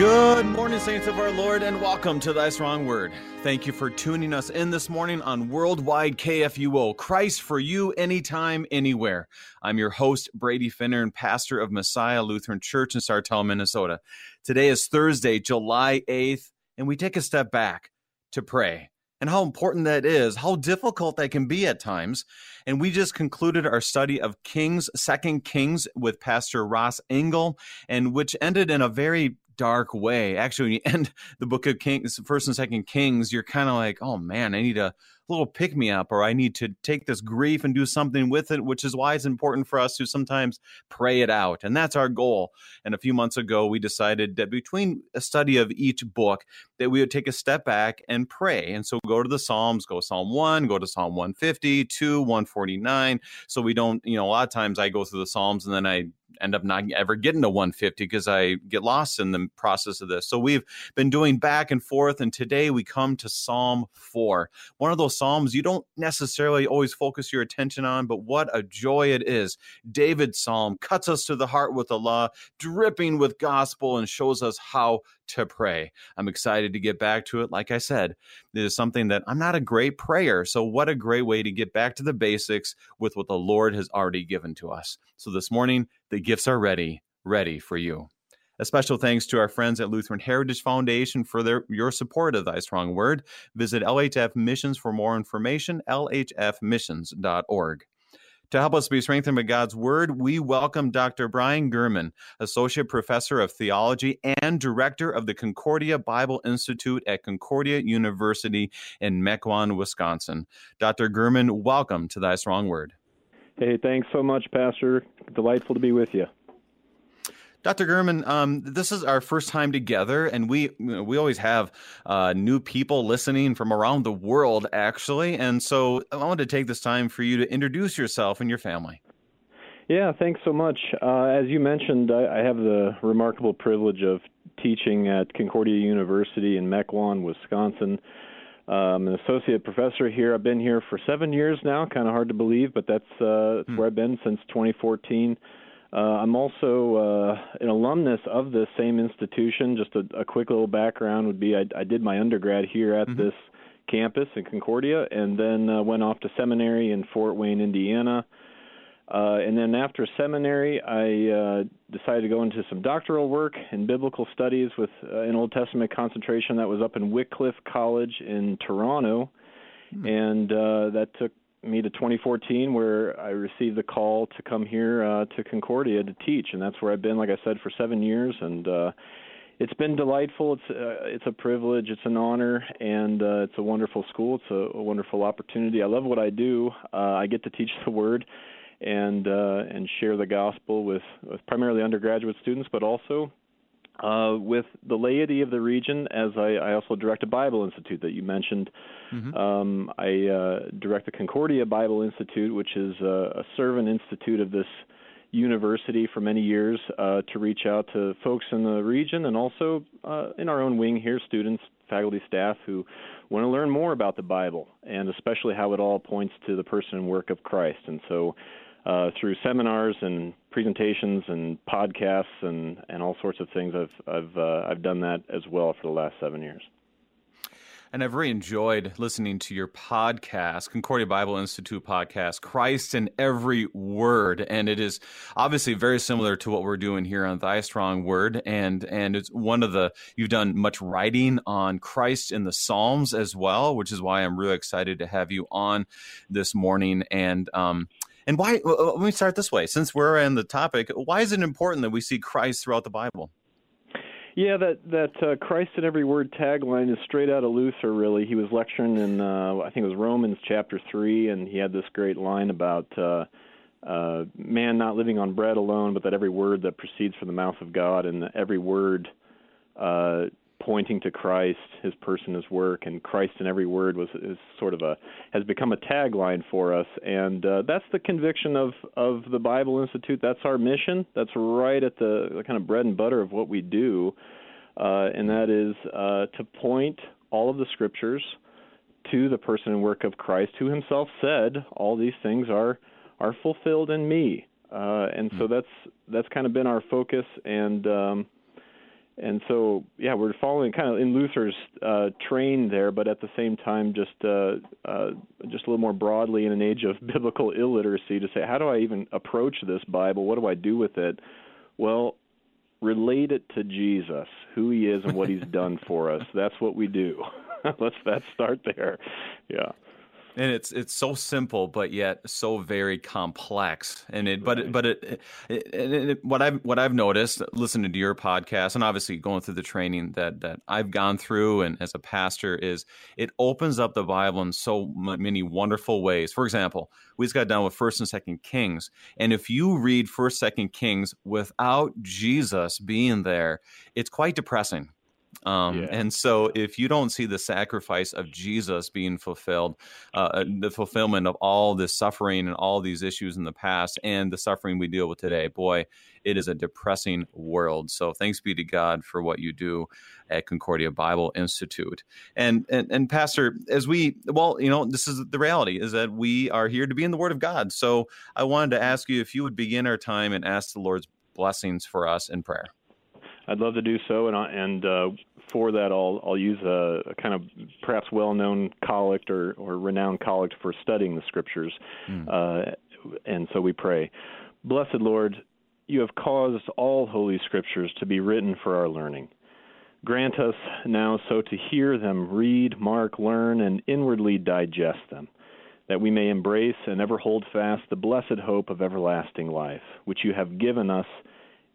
Good morning, saints of our Lord, and welcome to Thy Strong Word. Thank you for tuning us in this morning on Worldwide KFUO, Christ for you, anytime, anywhere. I'm your host, Brady Finnern, and pastor of Messiah Lutheran Church in Sartell, Minnesota. Today is Thursday, July 8th, and we take a step back to pray and how important that is, how difficult that can be at times. And we just concluded our study of Kings, Second Kings, with Pastor Ross Engel, and which ended in a very dark way. Actually, when you end the book of Kings, First and Second Kings, you're kind of like, oh man, I need a little pick me up, or I need to take this grief and do something with it, which is why it's important for us to sometimes pray it out. And that's our goal. And a few months ago, we decided that between a study of each book, that we would take a step back and pray. And so go to the Psalms, go Psalm 1, go to Psalm 150, 2, 149. So we don't, you know, a lot of times I go through the Psalms and then I end up not ever getting to 150 because I get lost in the process of this. So we've been doing back and forth, and today we come to Psalm 4. One of those Psalms you don't necessarily always focus your attention on, but what a joy it is. David's Psalm cuts us to the heart with law, dripping with gospel, and shows us how to pray. I'm excited to get back to it. Like I said, it is something that I'm not a great prayer. So, what a great way to get back to the basics with what the Lord has already given to us. So, this morning, the gifts are ready, ready for you. A special thanks to our friends at Lutheran Heritage Foundation for their your support of Thy Strong Word. Visit LHF Missions for more information, lhfmissions.org. To help us be strengthened by God's Word, we welcome Dr. Brian German, Associate Professor of Theology and Director of the Concordia Bible Institute at Concordia University in Mequon, Wisconsin. Dr. German, welcome to Thy Strong Word. Hey, thanks so much, Pastor. Delightful to be with you. Dr. German, um, this is our first time together, and we we always have uh, new people listening from around the world, actually. And so I wanted to take this time for you to introduce yourself and your family. Yeah, thanks so much. Uh, as you mentioned, I, I, have the remarkable privilege of teaching at Concordia University in Mequon, Wisconsin. Uh, I'm an associate professor here. I've been here for seven years now. Kind of hard to believe, but that's, uh, that's hmm. where I've been since 2014. Uh, I'm also uh, an alumnus of this same institution. Just a, a quick little background would be I, I did my undergrad here at mm-hmm. this campus in Concordia, and then uh, went off to seminary in Fort Wayne, Indiana. Uh, and then after seminary, I uh, decided to go into some doctoral work in biblical studies with uh, an Old Testament concentration that was up in Wycliffe College in Toronto. Mm-hmm. And uh, that took me to 2014 where I received the call to come here uh, to Concordia to teach, and that's where I've been, like I said, for seven years, and uh, it's been delightful. It's uh, it's a privilege, it's an honor, and uh, it's a wonderful school. It's a, a wonderful opportunity. I love what I do. Uh, I get to teach the Word and uh, and share the gospel with, with primarily undergraduate students, but also uh, with the laity of the region, as I, I, also direct a Bible Institute that you mentioned. Mm-hmm. Um, I uh, direct the Concordia Bible Institute, which is a, a, servant institute of this university for many years uh, to reach out to folks in the region and also uh, in our own wing here, students, faculty, staff who want to learn more about the Bible and especially how it all points to the person and work of Christ. And so uh, through seminars and presentations and podcasts and, and all sorts of things. I've I've uh, I've done that as well for the last seven years. And I've really enjoyed listening to your podcast, Concordia Bible Institute podcast, Christ in Every Word. And it is obviously very similar to what we're doing here on Thy Strong Word. And, and it's one of the, you've done much writing on Christ in the Psalms as well, which is why I'm really excited to have you on this morning. And, um, and why? Let me start this way. Since we're in the topic, why is it important that we see Christ throughout the Bible? Yeah, that that uh, Christ in every word tagline is straight out of Luther. Really, he was lecturing in uh, I think it was Romans chapter three, and he had this great line about uh, uh, man not living on bread alone, but that every word that proceeds from the mouth of God, and every word uh, pointing to Christ, His person, His work, and Christ in every word was is sort of a has become a tagline for us, and uh, that's the conviction of of the Bible Institute. That's our mission. That's right at the, the kind of bread and butter of what we do, uh, and that is uh, to point all of the Scriptures to the person and work of Christ, who Himself said, "All these things are are fulfilled in me." Uh, and so hmm. that's that's kind of been our focus, and um, and so yeah, we're following kind of in Luther's uh, train there, but at the same time, just uh, uh, just a little more broadly in an age of biblical illiteracy to say, how do I even approach this Bible? What do I do with it? Well, relate it to Jesus, who He is, and what He's done for us. That's what we do. let's let's start there. Yeah and it's it's so simple but yet so very complex. And it but it, but it, it, it, what i've what i've noticed listening to your podcast and obviously going through the training that that i've gone through and as a pastor is it opens up the bible in so many wonderful ways. For example we just got done with first and second kings. And if you read first second kings without jesus being there it's quite depressing um, yeah. And so, if you don't see the sacrifice of Jesus being fulfilled, uh, uh, the fulfillment of all this suffering and all these issues in the past and the suffering we deal with today, boy, it is a depressing world. So, thanks be to God for what you do at Concordia Bible Institute. And, and, and Pastor, as we, well, you know, this is the reality is that we are here to be in the Word of God. So, I wanted to ask you if you would begin our time and ask the Lord's blessings for us in prayer. I'd love to do so, and and uh, for that, I'll I'll use a, a kind of perhaps well-known collect or, or renowned collect for studying the scriptures, mm. uh, and so we pray, blessed Lord, you have caused all holy scriptures to be written for our learning. Grant us now so to hear them, read, mark, learn, and inwardly digest them, that we may embrace and ever hold fast the blessed hope of everlasting life, which you have given us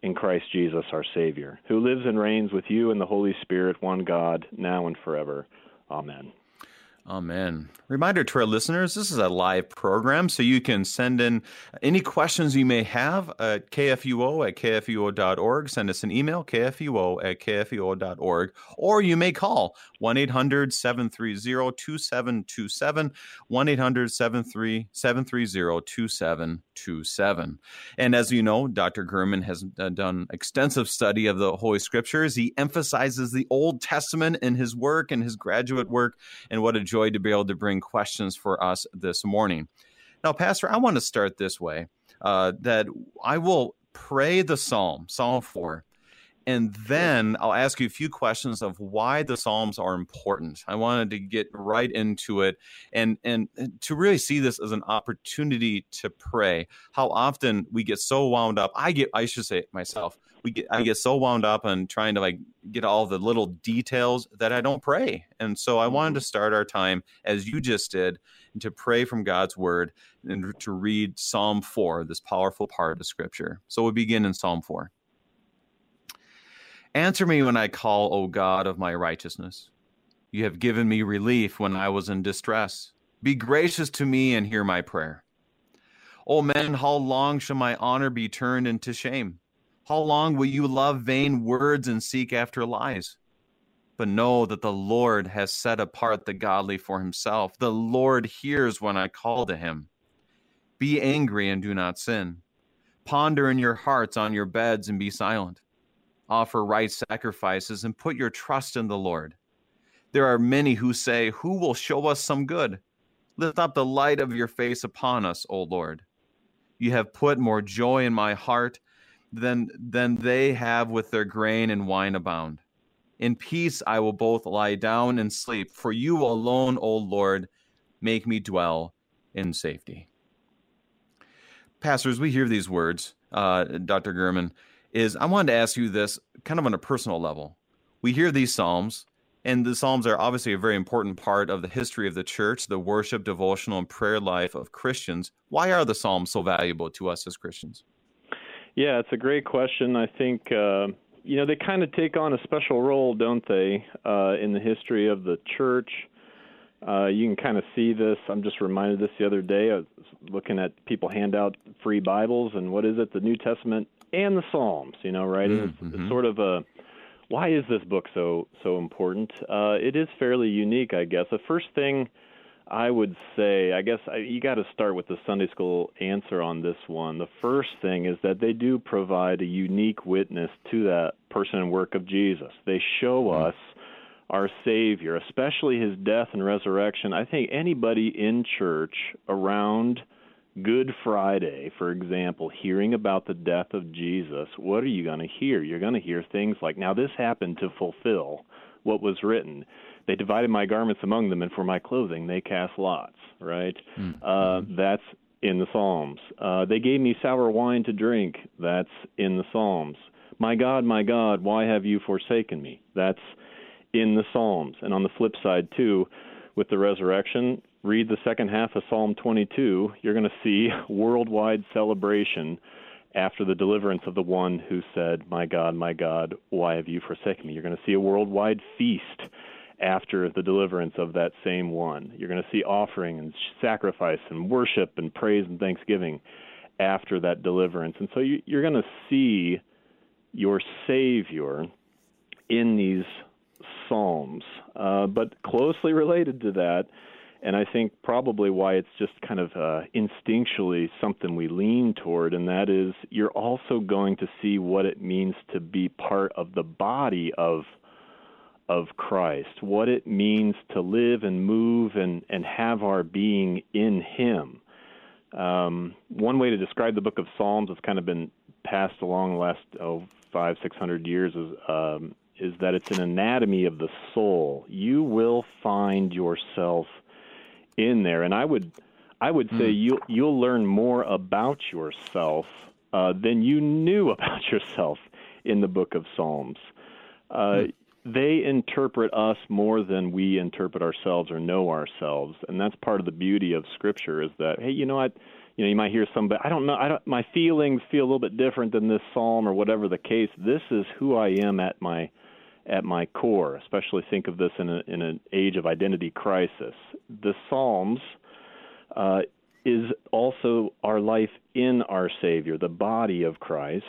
in Christ Jesus our Savior, who lives and reigns with you in the Holy Spirit, one God, now and forever. Amen. Amen. Reminder to our listeners this is a live program, so you can send in any questions you may have at kfuo at kfuo.org. Send us an email, kfuo at kfuo.org, or you may call 1 800 730 2727, 1 800 730 2727. And as you know, Dr. German has uh, done extensive study of the Holy Scriptures. He emphasizes the Old Testament in his work and his graduate work, and what a joy to be able to bring questions for us this morning. Now, Pastor, I want to start this way uh, that I will pray the psalm, Psalm 4, and then I'll ask you a few questions of why the Psalms are important. I wanted to get right into it and, and to really see this as an opportunity to pray. How often we get so wound up, I get, I should say it myself, we get, I get so wound up on trying to like get all the little details that I don't pray. And so I wanted to mm-hmm. start our time as you just did to pray from God's word and to read Psalm 4, this powerful part of scripture. So we begin in Psalm 4. Answer me when I call, O God of my righteousness. You have given me relief when I was in distress. Be gracious to me and hear my prayer. O men, how long shall my honor be turned into shame? How long will you love vain words and seek after lies? But know that the Lord has set apart the godly for himself. The Lord hears when I call to him. Be angry and do not sin. Ponder in your hearts on your beds and be silent. Offer right sacrifices and put your trust in the Lord. There are many who say, Who will show us some good? Lift up the light of your face upon us, O Lord. You have put more joy in my heart than than they have with their grain and wine abound. In peace I will both lie down and sleep, for you alone, O Lord, make me dwell in safety. Pastors, we hear these words, uh, Dr. German, is I wanted to ask you this kind of on a personal level. We hear these Psalms, and the Psalms are obviously a very important part of the history of the church, the worship, devotional, and prayer life of Christians. Why are the Psalms so valuable to us as Christians? Yeah, it's a great question. I think uh, you know they kind of take on a special role, don't they, uh, in the history of the church. Uh, you can kind of see this. I'm just reminded this the other day. I was looking at people hand out free Bibles, and what is it? The New Testament and the Psalms. You know, right? Mm-hmm. It's, it's sort of a why is this book so so important? Uh, it is fairly unique, I guess. The first thing I would say, I guess I, you got to start with the Sunday school answer on this one. The first thing is that they do provide a unique witness to that person and work of Jesus. They show mm-hmm. us our Savior, especially his death and resurrection. I think anybody in church around Good Friday, for example, hearing about the death of Jesus, what are you going to hear? You're going to hear things like, Now this happened to fulfill what was written. They divided my garments among them, and for my clothing they cast lots, right? Mm-hmm. Uh, that's in the Psalms. Uh, they gave me sour wine to drink. That's in the Psalms. My God, my God, why have you forsaken me? That's in the Psalms. And on the flip side, too, with the resurrection, read the second half of Psalm 22. You're going to see worldwide celebration after the deliverance of the one who said, My God, my God, why have you forsaken me? You're going to see a worldwide feast after the deliverance of that same one. You're going to see offering and sacrifice and worship and praise and thanksgiving after that deliverance. And so you, are going to see your Savior in these Psalms. Uh, but closely related to that, and I think probably why it's just kind of uh, instinctually something we lean toward, and that is you're also going to see what it means to be part of the body of of Christ, what it means to live and move and, and have our being in Him. Um, one way to describe the book of Psalms that's kind of been passed along the last oh, five, six hundred years is um, is that it's an anatomy of the soul. You will find yourself in there, and I would I would say mm. you you'll learn more about yourself uh, than you knew about yourself in the book of Psalms. Uh, mm. They interpret us more than we interpret ourselves or know ourselves, and that's part of the beauty of Scripture. Is that hey, you know what? You know, you might hear somebody. I don't know. I don't. My feelings feel a little bit different than this psalm or whatever the case. This is who I am at my at my core. Especially think of this in, a, in an age of identity crisis. The Psalms uh, is also our life in our Savior, the body of Christ.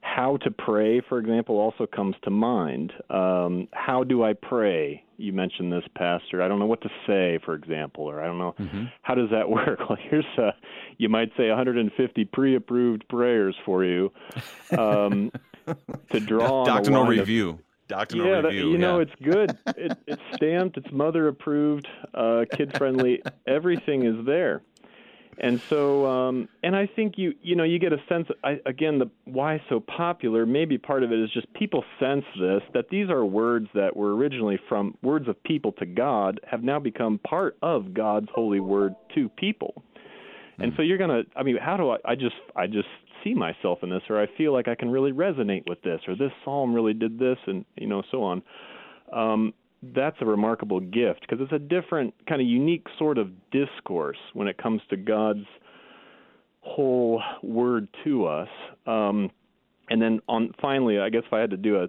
How to pray, for example, also comes to mind. Um, how do I pray? You mentioned this, Pastor. I don't know what to say, for example, or I don't know mm-hmm. how does that work. Well, here's a, you might say 150 pre-approved prayers for you um, to draw. Doctrinal review. Of, Doctrinal yeah, review. That, you yeah. know, it's good. It, it's stamped. It's mother approved, uh, kid friendly. Everything is there. And so, um, and I think you, you know, you get a sense. I, again, the why so popular. Maybe part of it is just people sense this that these are words that were originally from words of people to God have now become part of God's holy word to people. And hmm. so you're gonna. I mean, how do I? I just, I just see myself in this, or I feel like I can really resonate with this, or this psalm really did this, and you know, so on. Um, that's a remarkable gift because it's a different kind of unique sort of discourse when it comes to God's whole word to us. Um, and then on finally, I guess if I had to do a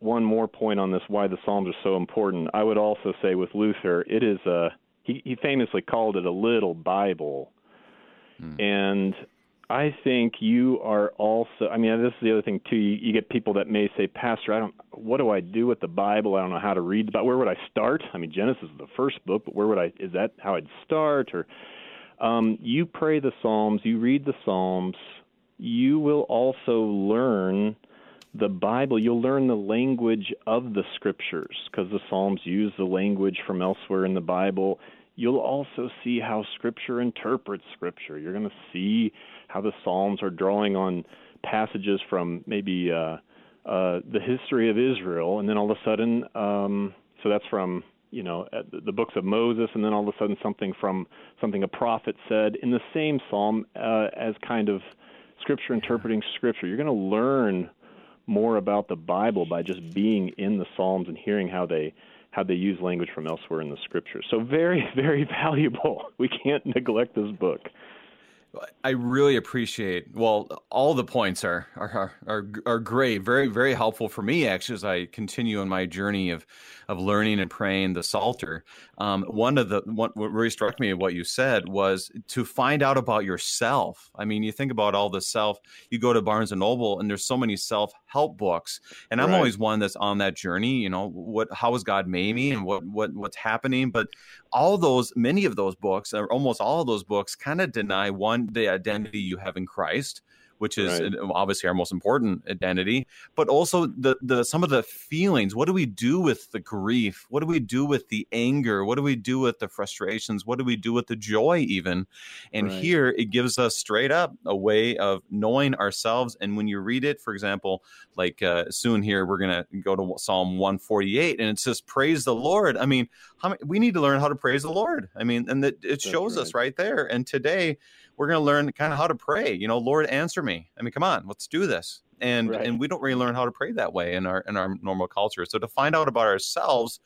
one more point on this, why the Psalms are so important, I would also say with Luther, it is a he, he famously called it a little Bible, hmm. and I think you are also. I mean, this is the other thing too. You, you, get people that may say, "Pastor, I don't. What do I do with the Bible? I don't know how to read. But where would I start? I mean, Genesis is the first book, but where would I? Is that how I'd start? Or um, you pray the Psalms, you read the Psalms. You will also learn the Bible. You'll learn the language of the Scriptures because the Psalms use the language from elsewhere in the Bible. You'll also see how Scripture interprets Scripture. You're going to see how the Psalms are drawing on passages from maybe uh, uh, the history of Israel, and then all of a sudden, um, so that's from you know the books of Moses, and then all of a sudden something from something a prophet said in the same psalm uh, as kind of scripture interpreting scripture. You're going to learn more about the Bible by just being in the Psalms and hearing how they how they use language from elsewhere in the scriptures. So very very valuable. We can't neglect this book. I really appreciate. Well, all the points are are are are great. Very very helpful for me actually as I continue on my journey of of learning and praying the Psalter. Um, one of the what, what really struck me what you said was to find out about yourself. I mean, you think about all the self. You go to Barnes and Noble, and there's so many self help books, and I'm right. always one that's on that journey. You know, what how has God made me, and what what what's happening. But all those, many of those books, or almost all of those books, kind of deny one the identity you have in Christ which is right. obviously our most important identity, but also the the some of the feelings. What do we do with the grief? What do we do with the anger? What do we do with the frustrations? What do we do with the joy even? And right. here it gives us straight up a way of knowing ourselves. And when you read it, for example, like uh, soon here we're gonna go to Psalm 148, and it says, "Praise the Lord." I mean, how many, we need to learn how to praise the Lord. I mean, and that it shows right. us right there. And today we're going to learn kind of how to pray. You know, Lord, answer me. I mean, come on, let's do this. And right. and we don't really learn how to pray that way in our in our normal culture. So to find out about ourselves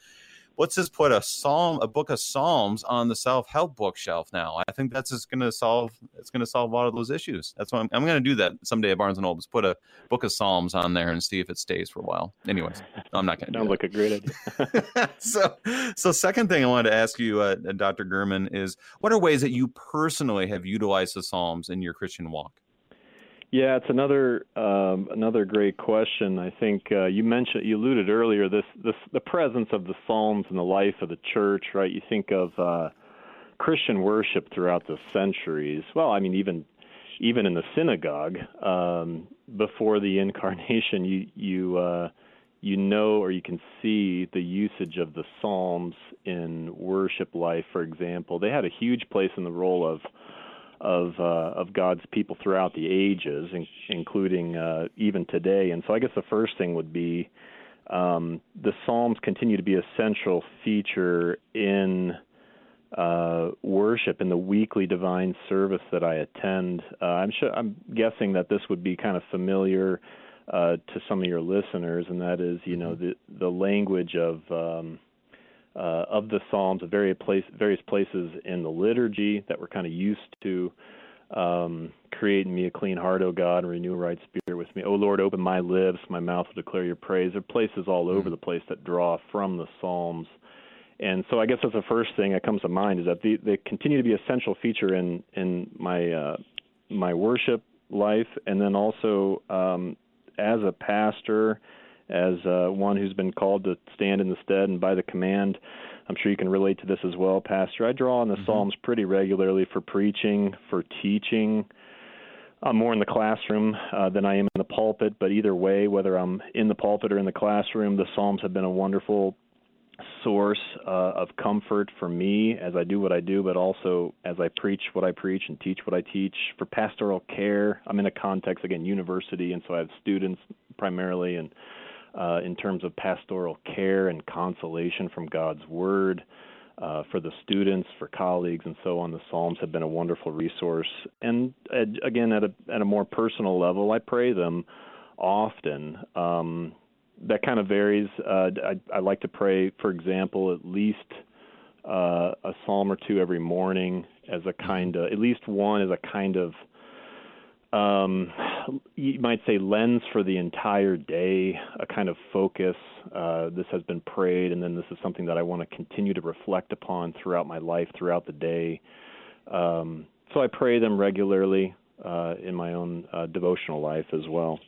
let's just put a psalm, a book of psalms on the self help bookshelf now. I think that's just going to solve. It's going to solve a lot of those issues. That's why I'm, I'm going to do that someday at Barnes and Noble. Put a book of psalms on there and see if it stays for a while. Anyways, I'm not going to. Sounds like a great idea. so, so second thing I wanted to ask you, uh, Dr. German, is what are ways that you personally have utilized the psalms in your Christian walk? Yeah, it's another um, another great question. I think uh, you mentioned you alluded earlier this this the presence of the Psalms in the life of the church, right? You think of uh, Christian worship throughout the centuries. Well, I mean even even in the synagogue um, before the incarnation, you you uh, you know or you can see the usage of the Psalms in worship life. For example, they had a huge place in the role of of uh, of God's people throughout the ages, in, including uh, even today. And so, I guess the first thing would be um, the Psalms continue to be a central feature in uh, worship in the weekly divine service that I attend. Uh, I'm sure I'm guessing that this would be kind of familiar uh, to some of your listeners, and that is, you know, mm-hmm. the the language of um, uh, of the Psalms at various, place, various places in the liturgy that we're kind of used to. Um, create in me a clean heart, O God, and renew a right spirit with me. O Lord, open my lips, my mouth will declare your praise. There are places all over mm-hmm. the place that draw from the Psalms. And so I guess that's the first thing that comes to mind is that they, they continue to be a central feature in in my uh, my worship life, and then also um, as a pastor as uh, one who's been called to stand in the stead and by the command. I'm sure you can relate to this as well, Pastor. I draw on the mm-hmm. Psalms pretty regularly for preaching, for teaching. I'm more in the classroom uh, than I am in the pulpit, but either way, whether I'm in the pulpit or in the classroom, the Psalms have been a wonderful source uh, of comfort for me as I do what I do, but also as I preach what I preach and teach what I teach. For pastoral care, I'm in a context again university, and so I have students primarily, and uh, in terms of pastoral care and consolation from God's Word. Uh, for the students, for colleagues, and so on, the Psalms have been a wonderful resource. And uh, again, at a at a more personal level, I pray them often. Um, that kind of varies. Uh, I, I like to pray, for example, at least uh, a psalm or two every morning as a kind of, at least one as a kind of um, you might say lens for the entire day, a kind of focus. Uh, this has been prayed, and then this is something that I want to continue to reflect upon throughout my life, throughout the day. Um, so I pray them regularly uh, in my own uh, devotional life as well.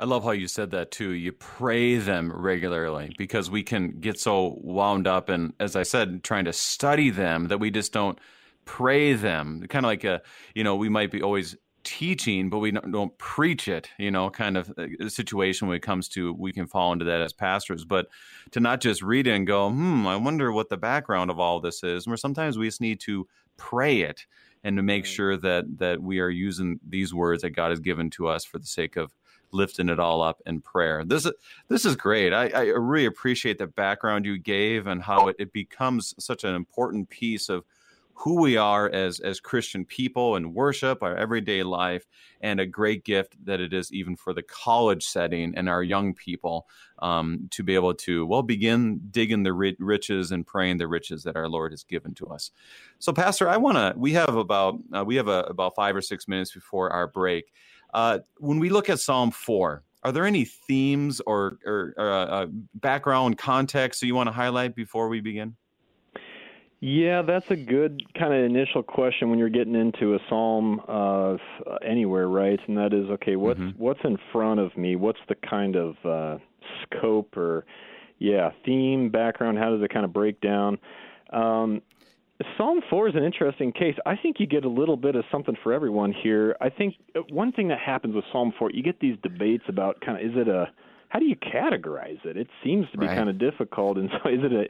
I love how you said that too. You pray them regularly because we can get so wound up and, as I said, trying to study them that we just don't pray them. Kind of like a, you know, we might be always teaching, but we don't, don't, preach it, you know, kind of uh, situation when it comes to we can fall into that as pastors, but to not just read it and go, hmm, I wonder what the background of all this is. Where sometimes we just need to pray it and to make sure that that we are using these words that God has given to us for the sake of lifting it all up in prayer. This is this is great. I, I really appreciate the background you gave and how it, it becomes such an important piece of who we are as as Christian people and worship, our everyday life, and a great gift that it is even for the college setting and our young people um, to be able to well begin digging the riches and praying the riches that our Lord has given to us. So, Pastor, I want to. We have about uh, we have a, about five or six minutes before our break. Uh, when we look at Psalm four, are there any themes or, or, or uh, uh background context that you want to highlight before we begin? Yeah, that's a good kind of initial question when you're getting into a psalm uh, anywhere, right? And that is, okay, what's mm-hmm. what's in front of me? What's the kind of uh, scope or, yeah, theme, background? How does it kind of break down? Um, Psalm 4 is an interesting case. I think you get a little bit of something for everyone here. I think uh, one thing that happens with Psalm 4, you get these debates about kind of is it a how do you categorize it? It seems to be right. kind of difficult and so is it a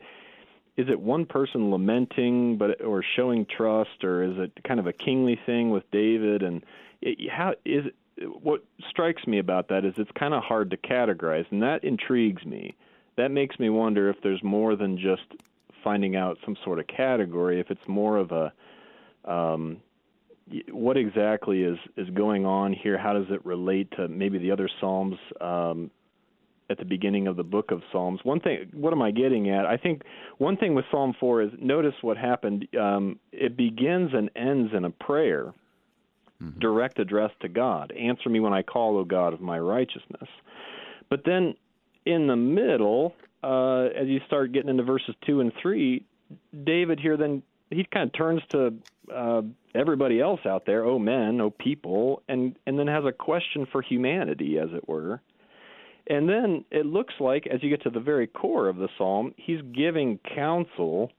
is it one person lamenting but or showing trust or is it kind of a kingly thing with David and it, how is it, what strikes me about that is it's kind of hard to categorize and that intrigues me. That makes me wonder if there's more than just finding out some sort of category, if it's more of a um, what exactly is is going on here? How does it relate to maybe the other psalms um, at the beginning of the book of Psalms? One thing, what am I getting at? I think one thing with Psalm four is notice what happened. Um, it begins and ends in a prayer, mm-hmm. direct address to God. Answer me when I call, O God of my righteousness. But then in the middle, uh, as you start getting into verses two and three, David here then he kind of turns to uh, everybody else out there, oh men, oh people, and and then has a question for humanity, as it were. And then it looks like, as you get to the very core of the psalm, he's giving counsel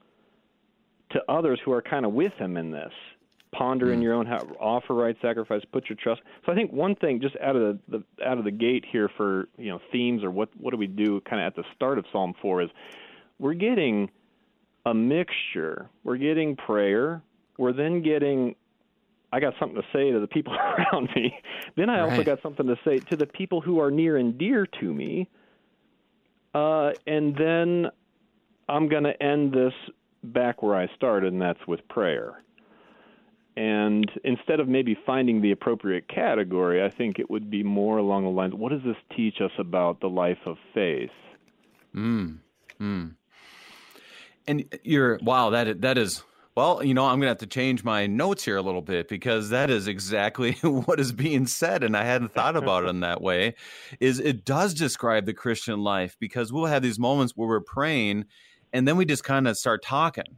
to others who are kind of with him in this ponder mm. in hmm. your own house, offer right sacrifice, put your trust. So I think one thing just out of the, the out of the gate here for you know themes or what what do we do kind of at the start of Psalm four is we're getting a mixture. We're getting prayer. We're then getting I got something to say to the people around me. Then I right. also got something to say to the people who are near and dear to me. Uh, and then I'm going to end this back where I started, and that's with prayer. And instead of maybe finding the appropriate category, I think it would be more along the lines what does this teach us about the life of faith? Mm. Mm. And you're, wow, that, that is, well, you know, I'm going to have to change my notes here a little bit because that is exactly what is being said. And I hadn't thought about it in that way. Is it does describe the Christian life because we'll have these moments where we're praying and then we just kind of start talking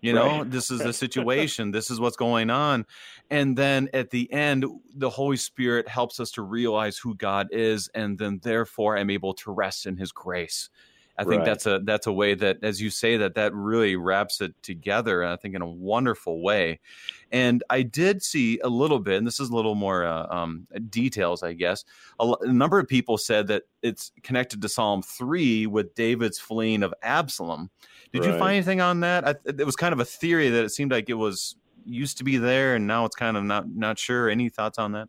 you know right. this is the situation this is what's going on and then at the end the holy spirit helps us to realize who god is and then therefore i'm able to rest in his grace i think right. that's a that's a way that as you say that that really wraps it together i think in a wonderful way and i did see a little bit and this is a little more uh, um, details i guess a, a number of people said that it's connected to psalm 3 with david's fleeing of absalom did right. you find anything on that? I, it was kind of a theory that it seemed like it was used to be there, and now it's kind of not not sure. Any thoughts on that?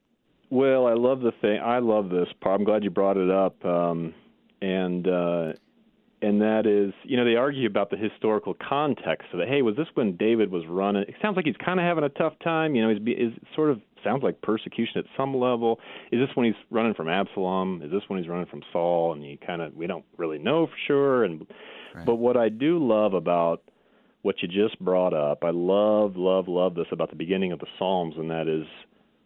Well, I love the thing. I love this part. I'm glad you brought it up. Um, and uh, and that is, you know, they argue about the historical context of that, Hey, was this when David was running? It sounds like he's kind of having a tough time. You know, he's is sort of sounds like persecution at some level. Is this when he's running from Absalom? Is this when he's running from Saul? And you kind of we don't really know for sure. And but what I do love about what you just brought up, I love, love, love this about the beginning of the Psalms, and that is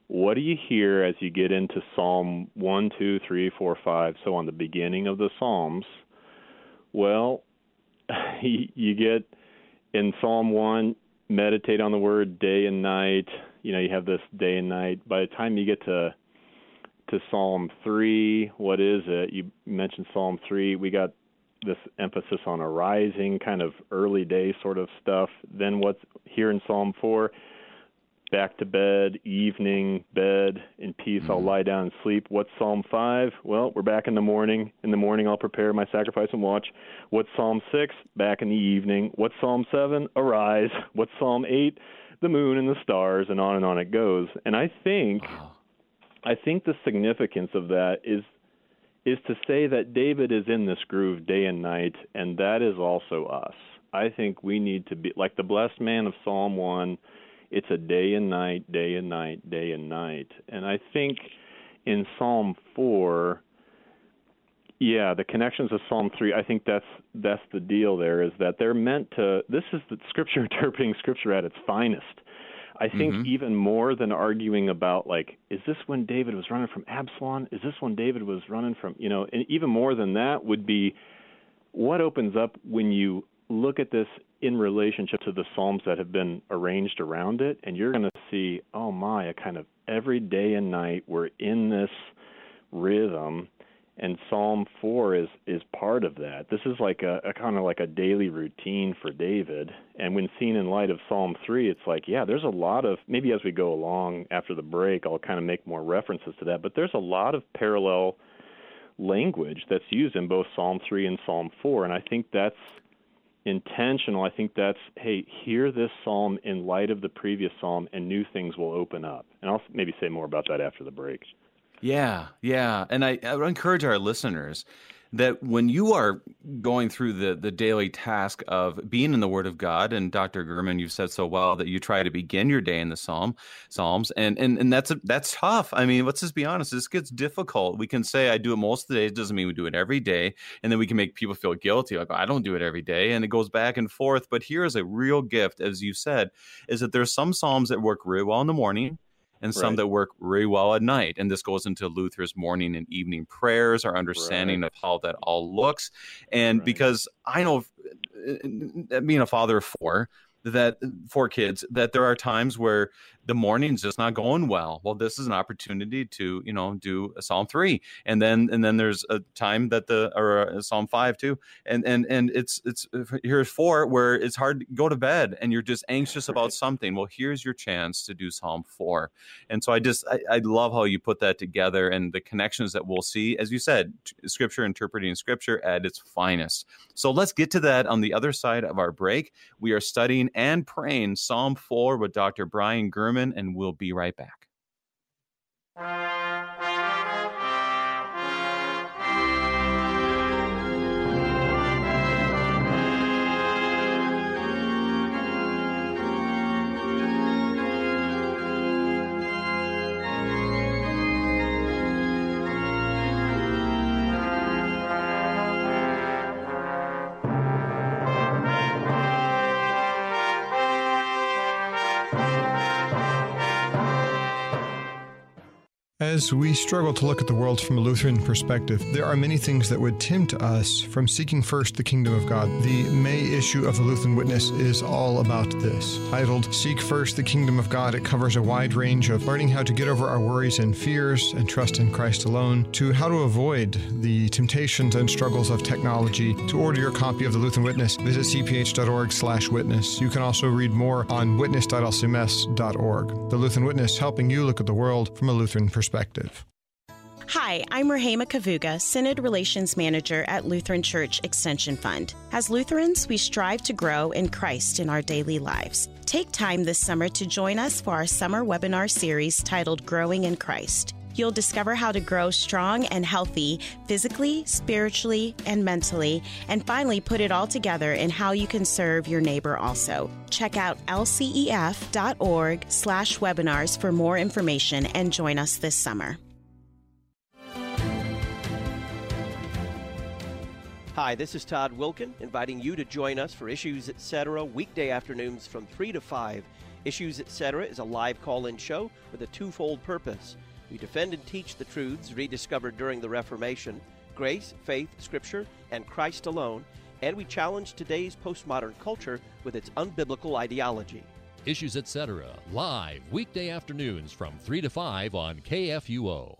what do you hear as you get into Psalm 1, 2, 3, 4, 5, so on the beginning of the Psalms? Well, you get in Psalm 1, meditate on the word day and night. You know, you have this day and night. By the time you get to to Psalm 3, what is it? You mentioned Psalm 3. We got this emphasis on arising, kind of early day sort of stuff. Then what's here in Psalm 4? Back to bed, evening, bed, in peace, mm-hmm. I'll lie down and sleep. What's Psalm 5? Well, we're back in the morning. In the morning, I'll prepare my sacrifice and watch. What's Psalm 6? Back in the evening. What's Psalm 7? Arise. What's Psalm 8? The moon and the stars, and on and on it goes. And I think. Wow. I think the significance of that is is to say that David is in this groove day and night, and that is also us. I think we need to be like the blessed man of Psalm 1. It's a day and night, day and night, day and night. And I think in Psalm 4, yeah, the connections of Psalm 3, I think that's that's the deal there is that they're meant to this is the scripture interpreting scripture at its finest. I think mm-hmm. even more than arguing about like, is this when David was running from Absalom? Is this when David was running from you know? And even more than that would be what opens up when you look at this in relationship to the psalms that have been arranged around it, and you're going to see, oh my, a kind of every day and night we're in this rhythm, and Psalm four is is part of that. This is like a, a kind of like a daily routine for David, and when seen in light of Psalm three, it's like yeah, there's a lot of maybe as we go along after the break, I'll kind of make more references to that, but there's a lot of parallel language that's used in both Psalm three and Psalm four, and I think that's intentional. I think that's hey, hear this psalm in light of the previous psalm, and new things will open up. And I'll maybe say more about that after the break. Yeah, yeah. And I, I would encourage our listeners that when you are going through the, the daily task of being in the Word of God, and Dr. German, you've said so well that you try to begin your day in the Psalm Psalms, and and, and that's a, that's tough. I mean, let's just be honest, this gets difficult. We can say I do it most of the days, doesn't mean we do it every day, and then we can make people feel guilty, like I don't do it every day, and it goes back and forth. But here is a real gift, as you said, is that there's some Psalms that work really well in the morning and some right. that work really well at night. And this goes into Luther's morning and evening prayers, our understanding right. of how that all looks. And right. because I know, uh, being a father of four, that for kids that there are times where the morning's just not going well. Well, this is an opportunity to you know do a Psalm three, and then and then there's a time that the or Psalm five too, and and and it's it's here's four where it's hard to go to bed and you're just anxious about something. Well, here's your chance to do Psalm four, and so I just I, I love how you put that together and the connections that we'll see, as you said, Scripture interpreting Scripture at its finest. So let's get to that on the other side of our break. We are studying and praying Psalm four with Dr. Brian German and we'll be right back. As we struggle to look at the world from a Lutheran perspective, there are many things that would tempt us from seeking first the kingdom of God. The May issue of the Lutheran Witness is all about this. Titled Seek First the Kingdom of God, it covers a wide range of learning how to get over our worries and fears and trust in Christ alone, to how to avoid the temptations and struggles of technology. To order your copy of the Lutheran Witness, visit cph.org/witness. You can also read more on witness.lcms.org. The Lutheran Witness helping you look at the world from a Lutheran perspective perspective. Hi, I'm Rahema Kavuga, Synod Relations Manager at Lutheran Church Extension Fund. As Lutherans, we strive to grow in Christ in our daily lives. Take time this summer to join us for our summer webinar series titled Growing in Christ. You'll discover how to grow strong and healthy physically, spiritually, and mentally, and finally put it all together in how you can serve your neighbor also. Check out lcef.org slash webinars for more information and join us this summer. Hi, this is Todd Wilken, inviting you to join us for Issues Etc. weekday afternoons from 3 to 5. Issues Etc. is a live call in show with a twofold purpose we defend and teach the truths rediscovered during the Reformation grace, faith, Scripture, and Christ alone, and we challenge today's postmodern culture with its unbiblical ideology. Issues Etc. live weekday afternoons from 3 to 5 on KFUO.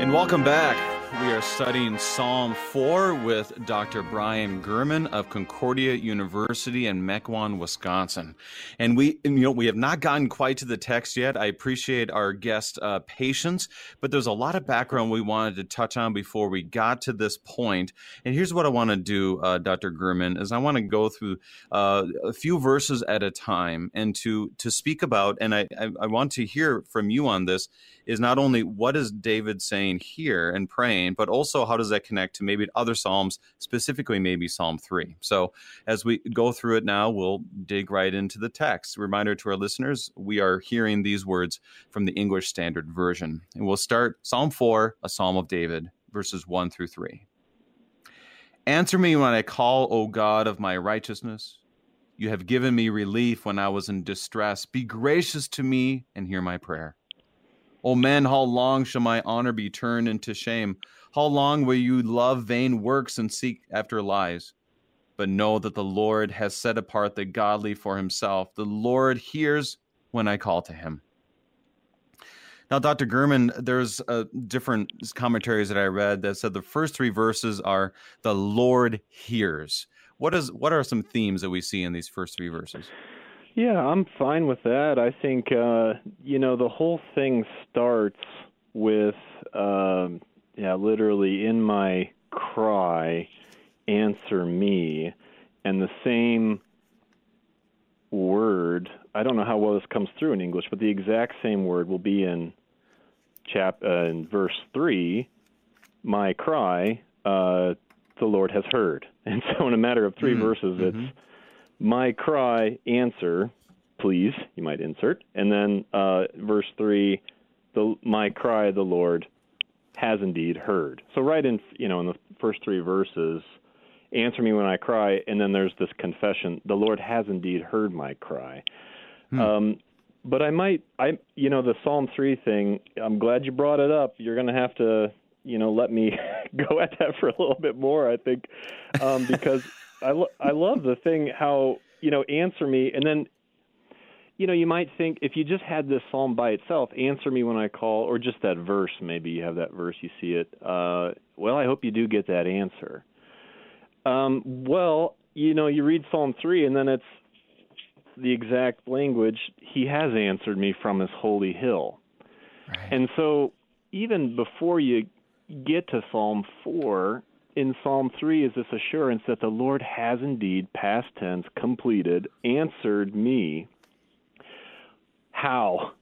And welcome back. We are studying Psalm 4 with Dr. Brian German of Concordia University in Mequon, Wisconsin. And we, you know, we have not gotten quite to the text yet. I appreciate our guest uh, patience, but there's a lot of background we wanted to touch on before we got to this point. And here's what I want to do, uh, Dr. German, is I want to go through uh, a few verses at a time and to to speak about. And I, I, I want to hear from you on this is not only what is David saying here and praying, but also how does that connect to maybe other Psalms, specifically maybe Psalm 3. So as we go through it now, we'll dig right into the text. Reminder to our listeners, we are hearing these words from the English Standard Version. And we'll start Psalm 4, a Psalm of David, verses 1 through 3. Answer me when I call, O God of my righteousness. You have given me relief when I was in distress. Be gracious to me and hear my prayer. O men, how long shall my honor be turned into shame? How long will you love vain works and seek after lies? But know that the Lord has set apart the godly for himself. The Lord hears when I call to him. Now, Dr. German, there's uh, different commentaries that I read that said the first three verses are the Lord hears. What is what are some themes that we see in these first three verses? Yeah, I'm fine with that. I think uh, you know the whole thing starts with uh, yeah, literally in my cry, answer me, and the same word. I don't know how well this comes through in English, but the exact same word will be in chap uh, in verse three. My cry, uh, the Lord has heard, and so in a matter of 3 mm-hmm. verses, it's mm-hmm. my cry, answer, please. You might insert, and then uh, verse three, the my cry, the Lord has indeed heard. So right in you know in the first three verses, answer me when I cry, and then there's this confession: the Lord has indeed heard my cry. Hmm. Um, but I might, I you know the Psalm three thing. I'm glad you brought it up. You're going to have to you know let me go at that for a little bit more. I think um, because I lo- I love the thing how you know answer me, and then you know, you might think if you just had this psalm by itself, answer me when I call, or just that verse, maybe you have that verse, you see it. Uh, well, I hope you do get that answer. Um, well, you know, you read Psalm 3, and then it's the exact language He has answered me from His holy hill. Right. And so, even before you get to Psalm 4, in Psalm 3 is this assurance that the Lord has indeed, past tense, completed, answered me how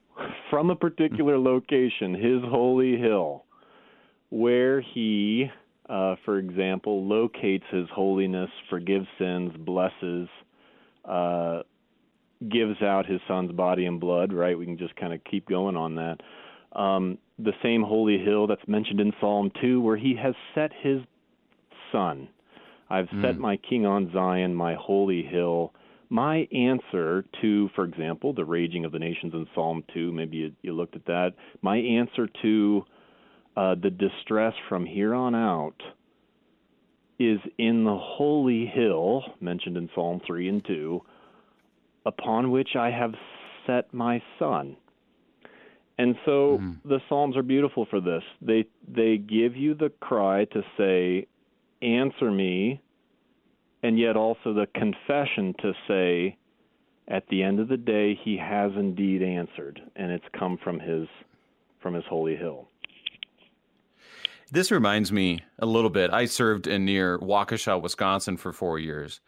from a particular location, his holy hill, where he, uh, for example, locates his holiness, forgives sins, blesses, uh, gives out his son's body and blood, right? We can just kind of keep going on that. Um, the same holy hill that's mentioned in Psalm 2, where he has set his son. I've mm. set my king on Zion, my holy hill my answer to, for example, the raging of the nations in Psalm 2, maybe you, you looked at that, my answer to uh, the distress from here on out is in the holy hill, mentioned in Psalm 3 and 2, upon which I have set my son. And so mm-hmm. the Psalms are beautiful for this. They they give you the cry to say, Answer me and yet also the confession to say, at the end of the day, he has indeed answered, and it's come from his from his holy hill. This reminds me a little bit. I served in near Waukesha, Wisconsin for four years.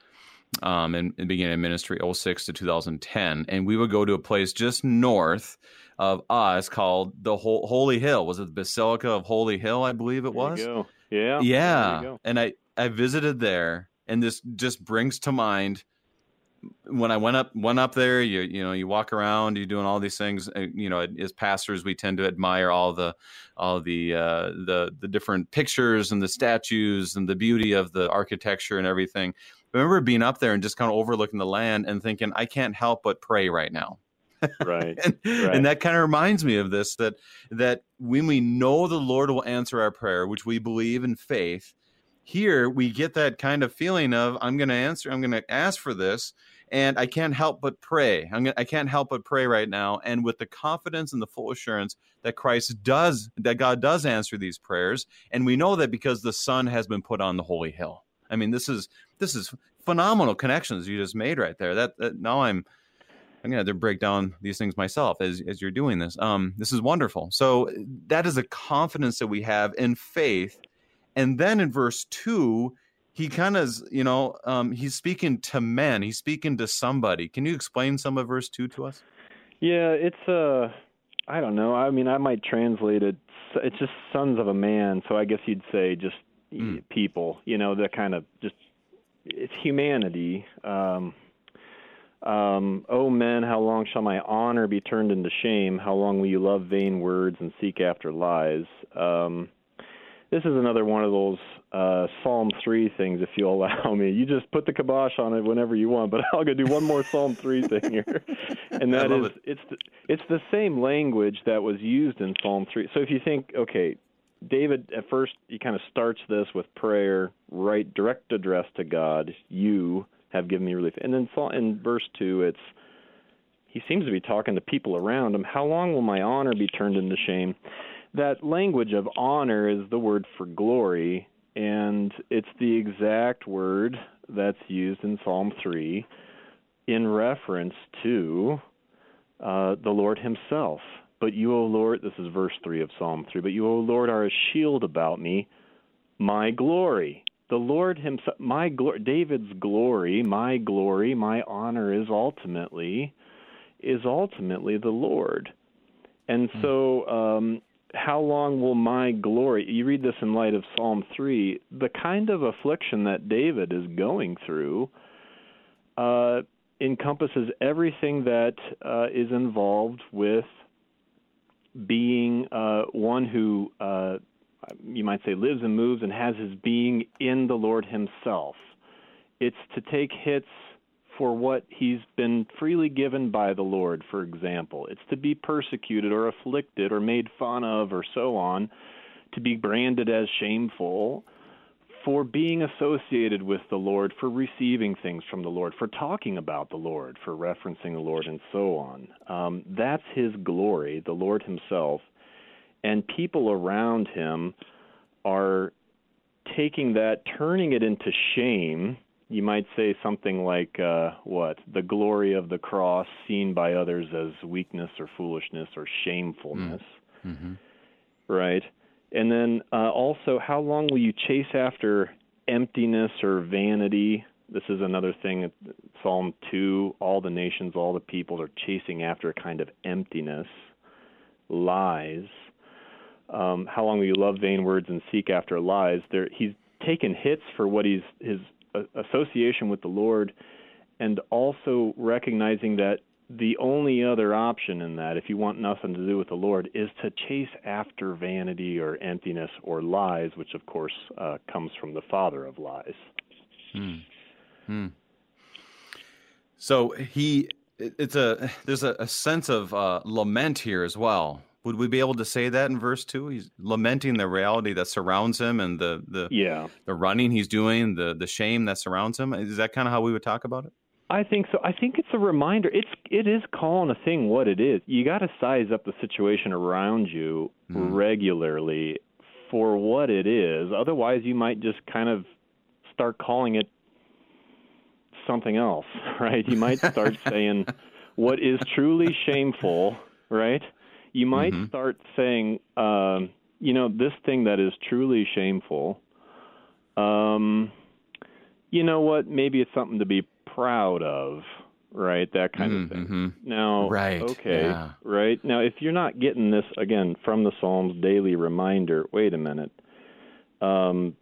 Um, and, and began in ministry 06 to 2010. And we would go to a place just north of us called the Holy Hill. Was it the Basilica of Holy Hill? I believe it was. Yeah. Yeah. And I, I visited there and this just brings to mind when I went up went up there, you you know you walk around, you're doing all these things. Uh, you know, as pastors, we tend to admire all the all the uh, the the different pictures and the statues and the beauty of the architecture and everything. I remember being up there and just kind of overlooking the land and thinking, I can't help but pray right now. Right. and, right. and that kind of reminds me of this that that when we know the Lord will answer our prayer, which we believe in faith, here we get that kind of feeling of i'm going to answer i'm going to ask for this and i can't help but pray I'm gonna, i can't help but pray right now and with the confidence and the full assurance that christ does that god does answer these prayers and we know that because the son has been put on the holy hill i mean this is this is phenomenal connections you just made right there that, that now i'm I'm gonna to break down these things myself as as you're doing this. Um, this is wonderful. So that is a confidence that we have in faith and then in verse two, he kind of, you know, um, he's speaking to men. He's speaking to somebody. Can you explain some of verse two to us? Yeah, it's uh, I don't know. I mean, I might translate it. It's just sons of a man. So I guess you'd say just mm. people. You know, that kind of just it's humanity. Um, um, oh men, how long shall my honor be turned into shame? How long will you love vain words and seek after lies? Um, this is another one of those uh, Psalm three things, if you'll allow me. You just put the kibosh on it whenever you want, but I'll go do one more Psalm three thing here, and that is it. it's the, it's the same language that was used in Psalm three. So if you think, okay, David at first he kind of starts this with prayer, right, direct address to God. You have given me relief, and then in verse two, it's he seems to be talking to people around him. How long will my honor be turned into shame? That language of honor is the word for glory, and it's the exact word that's used in Psalm 3 in reference to uh, the Lord Himself. But you, O Lord, this is verse 3 of Psalm 3, but you, O Lord, are a shield about me, my glory. The Lord Himself, my glory, David's glory, my glory, my honor is ultimately, is ultimately the Lord. And hmm. so, um, how long will my glory? You read this in light of Psalm 3. The kind of affliction that David is going through uh, encompasses everything that uh, is involved with being uh, one who, uh, you might say, lives and moves and has his being in the Lord Himself. It's to take hits for what he's been freely given by the Lord, for example. It's to be persecuted or afflicted or made fun of or so on, to be branded as shameful for being associated with the Lord, for receiving things from the Lord, for talking about the Lord, for referencing the Lord, and so on. Um, that's his glory, the Lord himself. And people around him are taking that, turning it into shame. You might say something like, uh, what? The glory of the cross seen by others as weakness or foolishness or shamefulness. Mm. Mm-hmm. Right? And then uh, also, how long will you chase after emptiness or vanity? This is another thing. Psalm 2 all the nations, all the people are chasing after a kind of emptiness, lies. Um, how long will you love vain words and seek after lies? There, he's taken hits for what he's his association with the Lord, and also recognizing that the only other option in that, if you want nothing to do with the Lord, is to chase after vanity or emptiness or lies, which of course uh, comes from the father of lies. Hmm. Hmm. So he, it's a there's a, a sense of uh, lament here as well. Would we be able to say that in verse two? He's lamenting the reality that surrounds him and the the yeah the running he's doing, the the shame that surrounds him. Is that kind of how we would talk about it? I think so. I think it's a reminder. It's it is calling a thing what it is. You got to size up the situation around you mm. regularly for what it is. Otherwise, you might just kind of start calling it something else, right? You might start saying what is truly shameful, right? You might mm-hmm. start saying, um, you know, this thing that is truly shameful. Um, you know what? Maybe it's something to be proud of, right? That kind mm, of thing. Mm-hmm. Now, right, okay, yeah. right now, if you're not getting this again from the Psalms daily reminder, wait a minute. Um,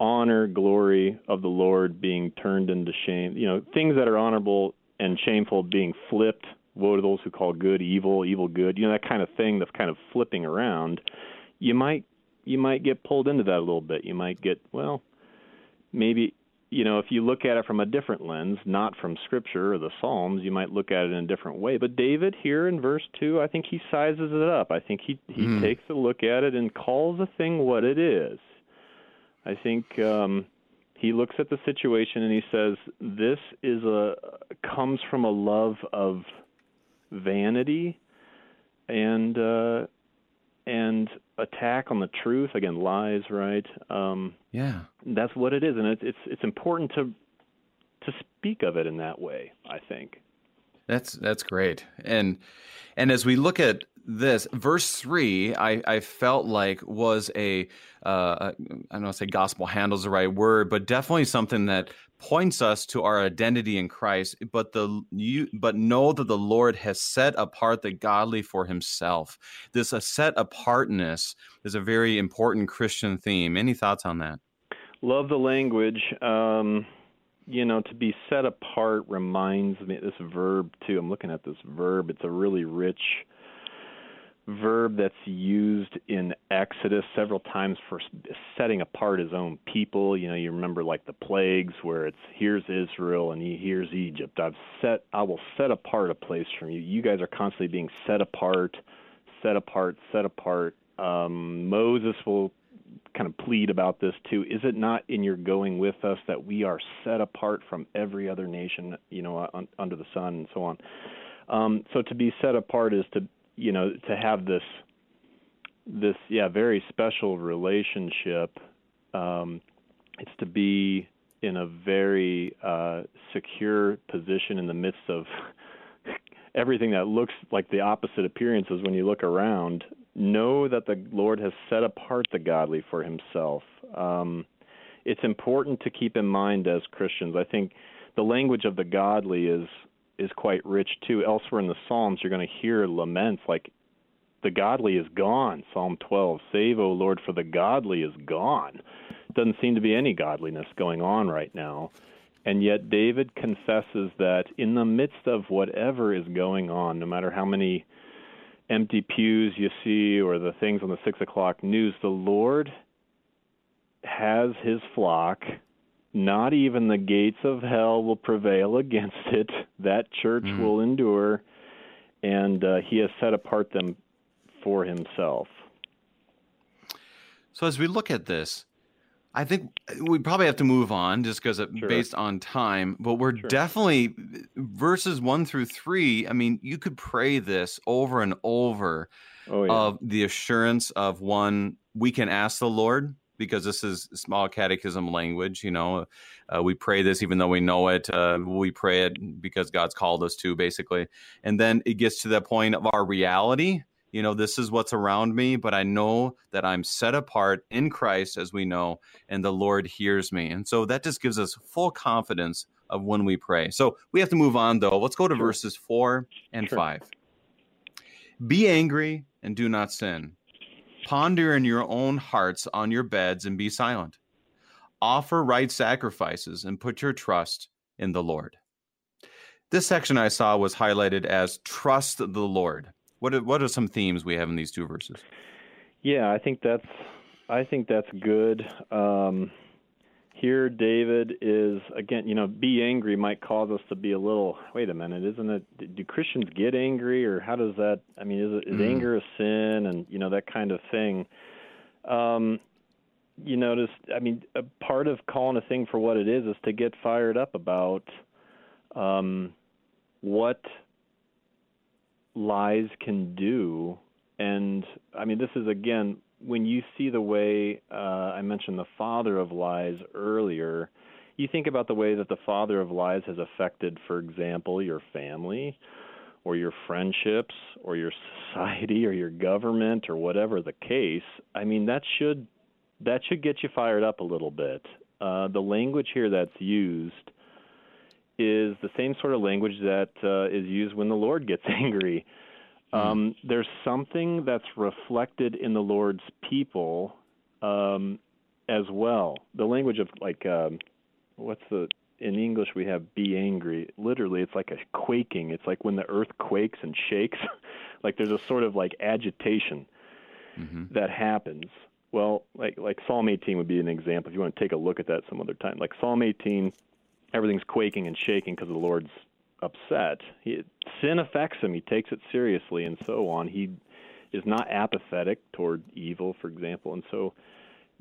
honor, glory of the Lord being turned into shame. You know, things that are honorable and shameful being flipped. Woe to those who call good evil, evil good. You know that kind of thing that's kind of flipping around. You might you might get pulled into that a little bit. You might get well, maybe you know, if you look at it from a different lens, not from Scripture or the Psalms, you might look at it in a different way. But David here in verse two, I think he sizes it up. I think he he mm. takes a look at it and calls a thing what it is. I think um, he looks at the situation and he says, "This is a comes from a love of vanity and uh, and attack on the truth. Again lies right? Um yeah. that's what it is. And it's it's it's important to to speak of it in that way i think. That's that's great. And and as we look at this verse three, I, I felt like was a uh, I don't know say gospel handles the right word, but definitely something that points us to our identity in Christ, but the you but know that the Lord has set apart the godly for himself. This a set apartness is a very important Christian theme. Any thoughts on that? Love the language. Um, you know, to be set apart reminds me this verb too. I'm looking at this verb. It's a really rich verb that's used in Exodus several times for setting apart his own people. You know, you remember like the plagues where it's here's Israel and he here's Egypt. I've set I will set apart a place from you. You guys are constantly being set apart, set apart, set apart. Um, Moses will kind of plead about this too. Is it not in your going with us that we are set apart from every other nation, you know, un, under the sun and so on? Um, so to be set apart is to you know to have this this yeah very special relationship. Um, it's to be in a very uh, secure position in the midst of everything that looks like the opposite appearances when you look around. Know that the Lord has set apart the godly for Himself. Um, it's important to keep in mind as Christians. I think the language of the godly is is quite rich too. Elsewhere in the Psalms, you're going to hear laments like the godly is gone. Psalm 12, save, O Lord, for the godly is gone. Doesn't seem to be any godliness going on right now. And yet, David confesses that in the midst of whatever is going on, no matter how many empty pews you see or the things on the six o'clock news, the Lord has his flock. Not even the gates of hell will prevail against it. That church mm. will endure, and uh, he has set apart them for himself. So, as we look at this, I think we probably have to move on just because sure. based on time, but we're sure. definitely verses one through three. I mean, you could pray this over and over oh, yeah. of the assurance of one, we can ask the Lord because this is small catechism language. You know, uh, we pray this even though we know it. Uh, we pray it because God's called us to, basically. And then it gets to the point of our reality you know, this is what's around me, but I know that I'm set apart in Christ, as we know, and the Lord hears me. And so that just gives us full confidence of when we pray. So we have to move on, though. Let's go to sure. verses four and sure. five. Be angry and do not sin. Ponder in your own hearts on your beds and be silent. Offer right sacrifices and put your trust in the Lord. This section I saw was highlighted as trust the Lord. What are, what are some themes we have in these two verses? Yeah, I think that's I think that's good. Um, here, David is again. You know, be angry might cause us to be a little. Wait a minute, isn't it? Do Christians get angry, or how does that? I mean, is, it, is mm. anger a sin, and you know that kind of thing. Um, you notice, I mean, a part of calling a thing for what it is is to get fired up about um, what lies can do. And I mean, this is again when you see the way uh, I mentioned the father of lies earlier. You think about the way that the father of lies has affected, for example, your family, or your friendships, or your society, or your government, or whatever the case. I mean, that should that should get you fired up a little bit. Uh, the language here that's used is the same sort of language that uh, is used when the Lord gets angry. Hmm. Um, there's something that's reflected in the Lord's people um, as well. The language of like, um, what's the in English we have be angry. Literally, it's like a quaking. It's like when the earth quakes and shakes. like there's a sort of like agitation mm-hmm. that happens. Well, like like Psalm 18 would be an example. If you want to take a look at that some other time, like Psalm 18 everything's quaking and shaking because the Lord's upset. He, sin affects him. He takes it seriously, and so on. He is not apathetic toward evil, for example, and so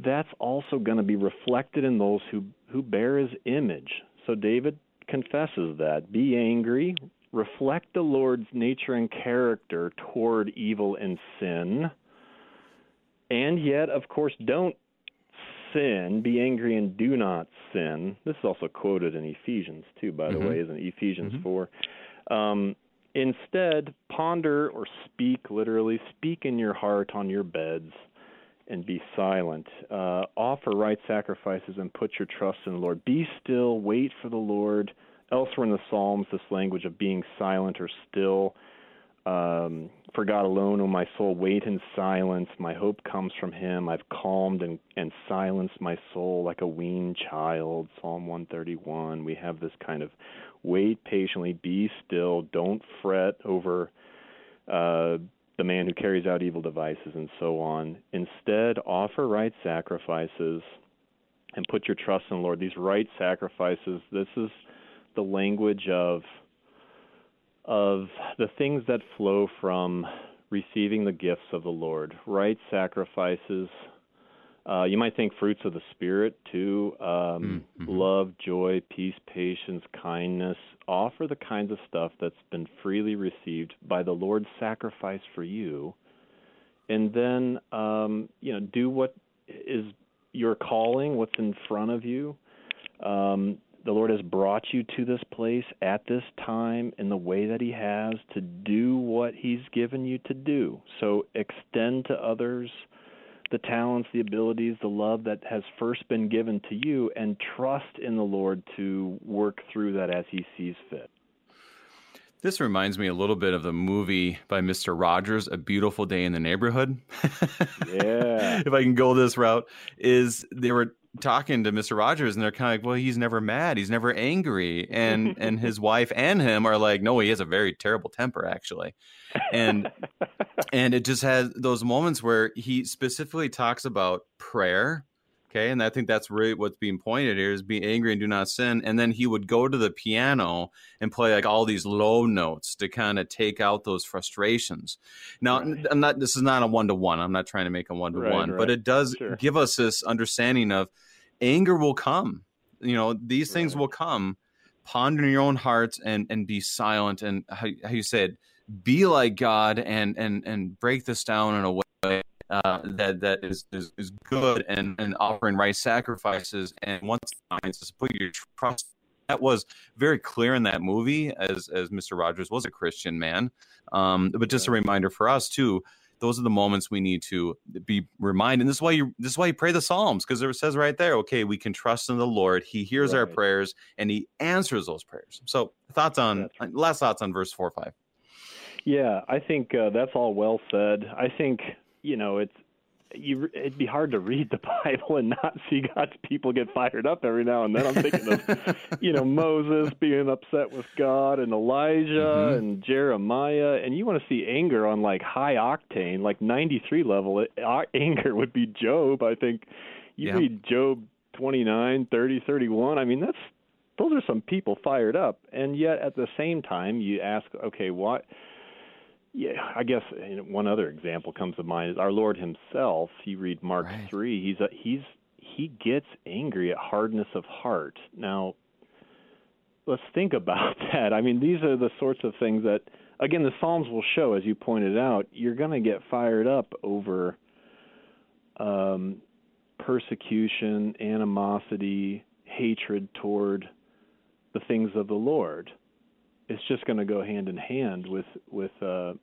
that's also going to be reflected in those who who bear His image. So David confesses that. Be angry. Reflect the Lord's nature and character toward evil and sin. And yet, of course, don't sin, be angry and do not sin. This is also quoted in Ephesians too, by the mm-hmm. way, isn't it? Ephesians mm-hmm. four. Um, instead, ponder or speak literally, speak in your heart on your beds, and be silent. Uh, offer right sacrifices and put your trust in the Lord. Be still, wait for the Lord. Elsewhere in the Psalms, this language of being silent or still um, for God alone, O my soul, wait in silence. My hope comes from Him. I've calmed and, and silenced my soul like a weaned child. Psalm 131. We have this kind of wait patiently, be still, don't fret over uh, the man who carries out evil devices and so on. Instead, offer right sacrifices and put your trust in the Lord. These right sacrifices, this is the language of of the things that flow from receiving the gifts of the Lord, right sacrifices, Uh, you might think fruits of the spirit too: um, Mm-hmm. love, joy, peace, patience, kindness. Offer the kinds of stuff that's been freely received by the Lord's sacrifice for you, and then um, you know do what is your calling, what's in front of you. Um, the Lord has brought you to this place at this time in the way that He has to do what He's given you to do. So extend to others the talents, the abilities, the love that has first been given to you, and trust in the Lord to work through that as He sees fit. This reminds me a little bit of the movie by Mr. Rogers, A Beautiful Day in the Neighborhood. Yeah. if I can go this route, is they were talking to Mr. Rogers and they're kind of like, well, he's never mad, he's never angry, and and his wife and him are like, no, he has a very terrible temper actually, and and it just has those moments where he specifically talks about prayer. Okay, and I think that's really what's being pointed here is be angry and do not sin. And then he would go to the piano and play like all these low notes to kind of take out those frustrations. Now, Right. I'm not. This is not a one to one. I'm not trying to make a one to one, but it does Sure. give us this understanding of anger will come. You know, these things Right. will come. Ponder in your own hearts and and be silent. And how, how you said, be like God and and and break this down in a way uh, that that is, is is good and and offering right sacrifices. And once is put your trust. That was very clear in that movie, as as Mr. Rogers was a Christian man. Um, but just a reminder for us too. Those are the moments we need to be reminded. And this is why you this is why you pray the Psalms because it says right there, okay, we can trust in the Lord. He hears our prayers and He answers those prayers. So thoughts on right. last thoughts on verse four or five. Yeah, I think uh, that's all well said. I think you know it's you. It'd be hard to read the Bible and not see God's people get fired up every now and then. I'm thinking of you know Moses being upset with God and Elijah Mhm. and Jeremiah, and you want to see anger on like high octane, like 93 level. Uh, anger would be Job. I think you Yeah. read Job 29, 30, 31. I mean that's those are some people fired up, and yet at the same time you ask, okay, what? Yeah, I guess you know, one other example comes to mind is our Lord Himself. You read Mark Right. three. He's a, he's he gets angry at hardness of heart. Now, let's think about that. I mean, these are the sorts of things that, again, the Psalms will show, as you pointed out. You're going to get fired up over um, persecution, animosity, hatred toward the things of the Lord it's just going to go hand in hand with with uh,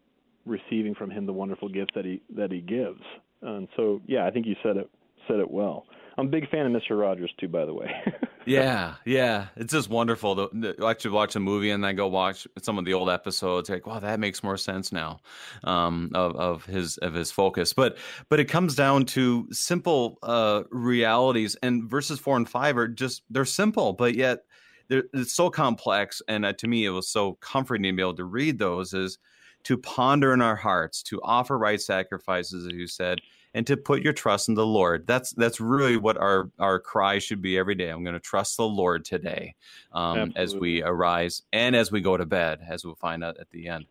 receiving from Him the wonderful gifts that He that He gives. And so, yeah, I think you said it said it well. I'm a big fan of Mr. Rogers too, by the way. Yeah, yeah, it's just wonderful. To, to actually watch a movie and then go watch some of the old episodes. Like, wow, that makes more sense now um, of of his of his focus. But but it comes down to simple uh, realities, and verses four and five are just they're simple, but yet it's so complex. And uh, to me, it was so comforting to be able to read those. Is to ponder in our hearts, to offer right sacrifices, as you said, and to put your trust in the Lord. That's that's really what our our cry should be every day. I'm going to trust the Lord today um, as we arise and as we go to bed, as we'll find out at the end.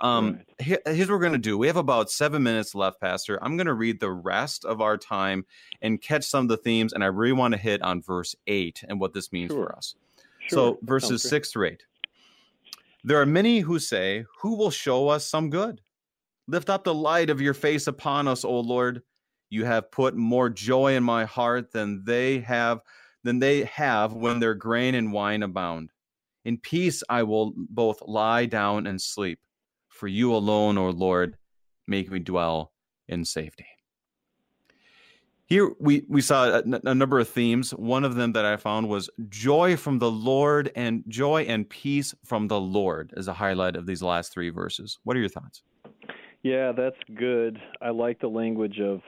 Um, here- here's what we're going to do. We have about seven minutes left, Pastor. I'm going to read the rest of our time and catch some of the themes, and I really want to hit on verse eight and what this means Sure. for us. Sure, so verses six through eight. There are many who say, Who will show us some good? Lift up the light of your face upon us, O Lord. You have put more joy in my heart than they have than they have when their grain and wine abound. In peace I will both lie down and sleep. For you alone, O Lord, make me dwell in safety. Here we, we saw a, number of themes. One of them that I found was joy from the Lord and joy and peace from the Lord as a highlight of these last three verses. What are your thoughts? Yeah, that's good. I like the language of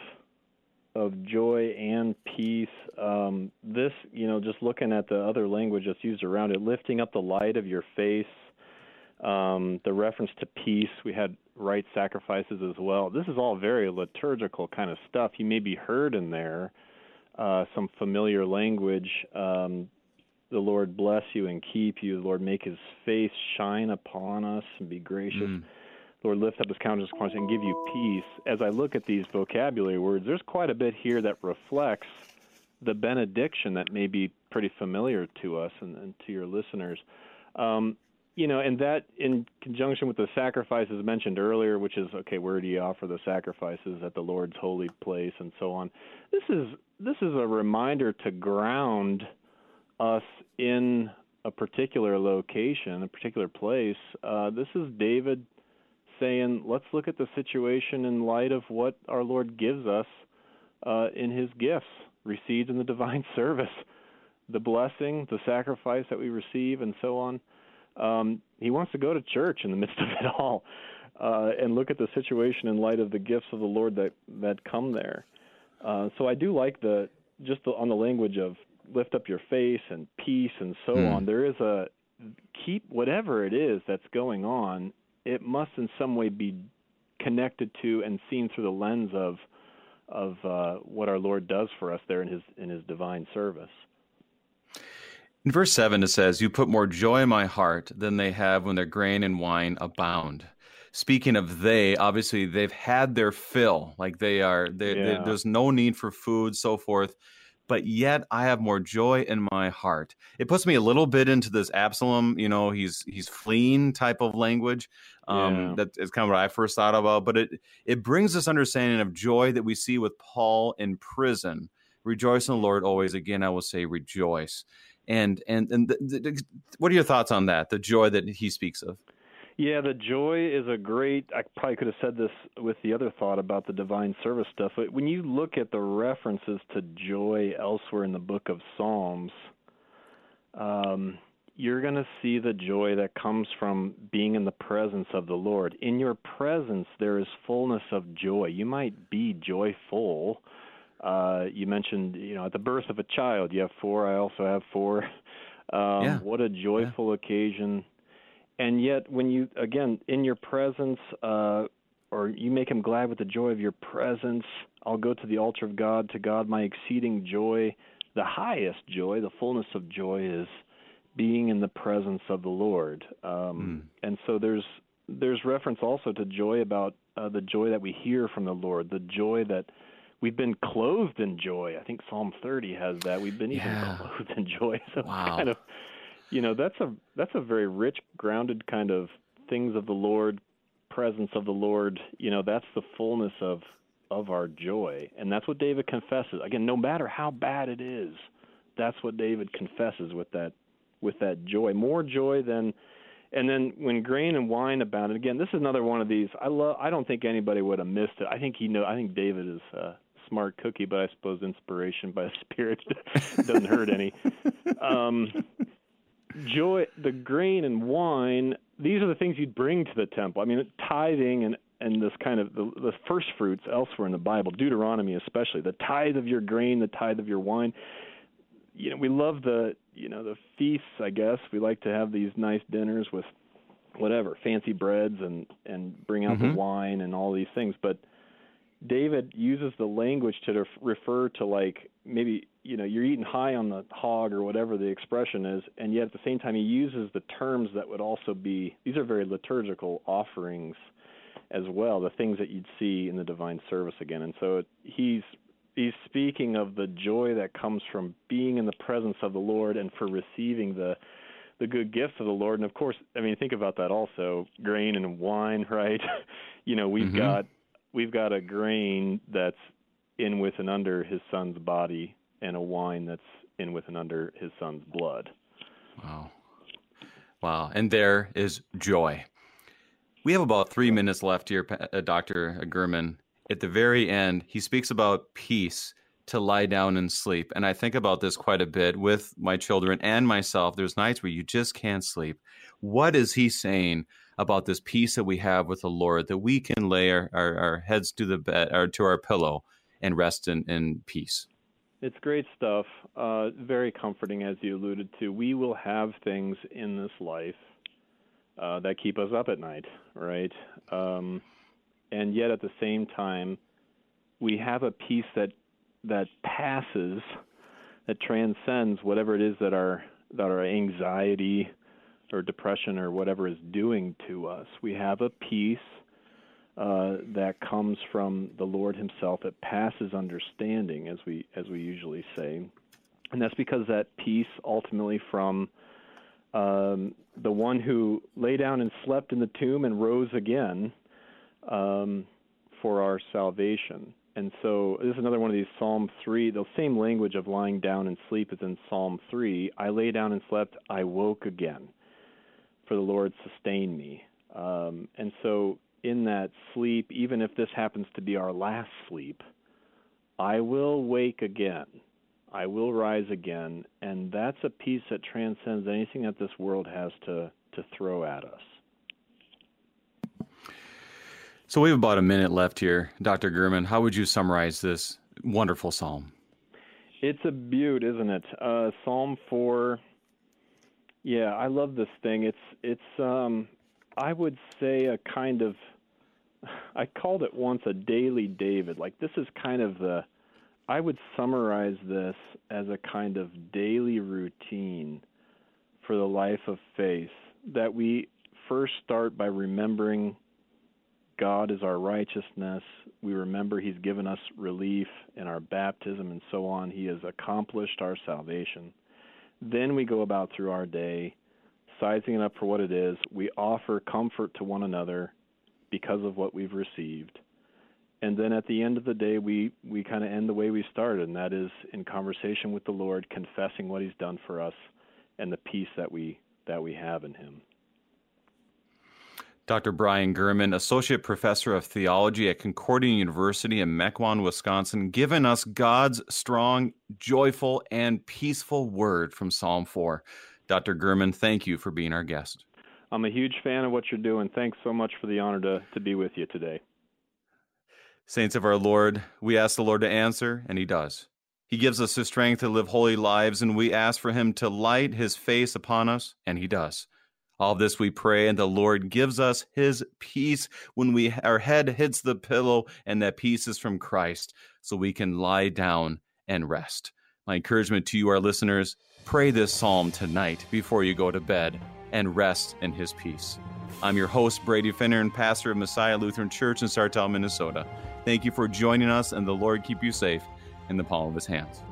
of joy and peace. Um, this, you know, just looking at the other language that's used around it, lifting up the light of your face. Um, the reference to peace, we had right sacrifices as well. This is all very liturgical kind of stuff. You maybe heard in there uh, some familiar language. Um, the Lord bless you and keep you. The Lord make His face shine upon us and be gracious. Mm. Lord, lift up his countenance upon us and give you peace. As I look at these vocabulary words, there's quite a bit here that reflects the benediction that may be pretty familiar to us and, and to your listeners. Um, you know, and that in conjunction with the sacrifices mentioned earlier, which is okay, where do you offer the sacrifices at the Lord's holy place and so on. This is this is a reminder to ground us in a particular location, a particular place. Uh, this is David saying, let's look at the situation in light of what our Lord gives us uh, in His gifts received in the divine service, the blessing, the sacrifice that we receive, and so on. Um, he wants to go to church in the midst of it all uh, and look at the situation in light of the gifts of the Lord that that come there. Uh, so I do like the just the, on the language of lift up your face and peace and so mm. on. There is a keep whatever it is that's going on. It must in some way be connected to and seen through the lens of of uh, what our Lord does for us there in His in His divine service. In verse seven, it says, "You put more joy in my heart than they have when their grain and wine abound." Speaking of they, obviously they've had their fill. Like they are, they, yeah. they, there's no need for food, so forth but yet I have more joy in my heart. It puts me a little bit into this Absalom, you know, he's he's fleeing type of language. Um, yeah. That is kind of what I first thought about, but it it brings this understanding of joy that we see with Paul in prison. Rejoice in the Lord always. Again, I will say rejoice. And and and the, the, what are your thoughts on that? The joy that he speaks of. Yeah, the joy is a great. I probably could have said this with the other thought about the divine service stuff. But when you look at the references to joy elsewhere in the book of Psalms, um, you're going to see the joy that comes from being in the presence of the Lord. In your presence, there is fullness of joy. You might be joyful. Uh, you mentioned, you know, at the birth of a child, you have four. I also have four. Um, yeah. What a joyful yeah. occasion and yet when you again in your presence uh, or you make him glad with the joy of your presence i'll go to the altar of god to god my exceeding joy the highest joy the fullness of joy is being in the presence of the lord um, mm. and so there's there's reference also to joy about uh, the joy that we hear from the lord the joy that we've been clothed in joy. I think psalm 30 has that. We've been yeah. even clothed in joy. So wow. kind of you know that's a that's a very rich grounded kind of things of the lord presence of the lord. You know that's the fullness of of our joy. And that's what david confesses. Again no matter how bad it is that's what david confesses with that with that joy. More joy than and then when grain and wine abound again this is another one of these i love i don't think anybody would have missed it. I think he know i think david is a smart cookie but i suppose inspiration by the spirit doesn't hurt any um joy, the grain and wine, these are the things you'd bring to the temple. I mean, tithing and and this kind of the, the first fruits elsewhere in the Bible, Deuteronomy especially, the tithe of your grain, the tithe of your wine. You know, we love the you know the feasts. I guess we like to have these nice dinners with whatever fancy breads and and bring out mm-hmm. the wine and all these things. But David uses the language to refer to like maybe you know you're eating high on the hog or whatever the expression is and yet at the same time he uses the terms that would also be these are very liturgical offerings as well the things that you'd see in the divine service again. And so it, he's he's speaking of the joy that comes from being in the presence of the Lord and for receiving the the good gifts of the Lord. And of course I mean think about that also grain and wine right? You know we've mm-hmm. got we've got a grain that's in with and under his son's body and a wine that's in with and under his son's blood. Wow. Wow. And there is joy. We have about three minutes left here, uh, Dr. German. At the very end, he speaks about peace to lie down and sleep. And I think about this quite a bit with my children and myself. There's nights where you just can't sleep. What is he saying about this peace that we have with the Lord that we can lay our, our, our heads to the bed or to our pillow and rest in, in peace? It's great stuff. Uh, very comforting, as you alluded to. We will have things in this life uh, that keep us up at night, right? Um, and yet, at the same time, we have a peace that that passes, that transcends whatever it is that our that our anxiety or depression or whatever is doing to us. We have a peace uh, that comes from the Lord Himself. It passes understanding, as we as we usually say, and that's because that peace ultimately from um, the one who lay down and slept in the tomb and rose again um, for our salvation. And so this is another one of these Psalm 3, the same language of lying down and sleep is in Psalm 3. I lay down and slept, I woke again, for the Lord sustain me. Um, and so in that sleep, even if this happens to be our last sleep, I will wake again. I will rise again. And that's a peace that transcends anything that this world has to, to throw at us. So we have about a minute left here. Dr. German, how would you summarize this wonderful psalm? It's a beaut, isn't it? Uh, psalm 4. Yeah, I love this thing. It's it's um I would say a kind of I called it once a daily David. Like this is kind of the I would summarize this as a kind of daily routine for the life of faith that we first start by remembering God is our righteousness. We remember He's given us relief in our baptism and so on. He has accomplished our salvation. Then we go about through our day, sizing it up for what it is. We offer comfort to one another because of what we've received. And then at the end of the day, we, we kind of end the way we started, and that is in conversation with the Lord, confessing what He's done for us and the peace that we, that we have in Him. Dr. Brian German, Associate Professor of Theology at Concordia University in Mequon, Wisconsin, given us God's strong, joyful, and peaceful word from Psalm 4. Dr. German, thank you for being our guest. I'm a huge fan of what you're doing. Thanks so much for the honor to, to be with you today. Saints of our Lord, we ask the Lord to answer, and He does. He gives us the strength to live holy lives, and we ask for Him to light His face upon us, and He does. All this we pray, and the Lord gives us His peace when we our head hits the pillow, and that peace is from Christ, so we can lie down and rest. My encouragement to you, our listeners, pray this psalm tonight before you go to bed and rest in His peace. I'm your host, Brady Finnern, and pastor of Messiah Lutheran Church in Sartell, Minnesota. Thank you for joining us, and the Lord keep you safe in the palm of His hands.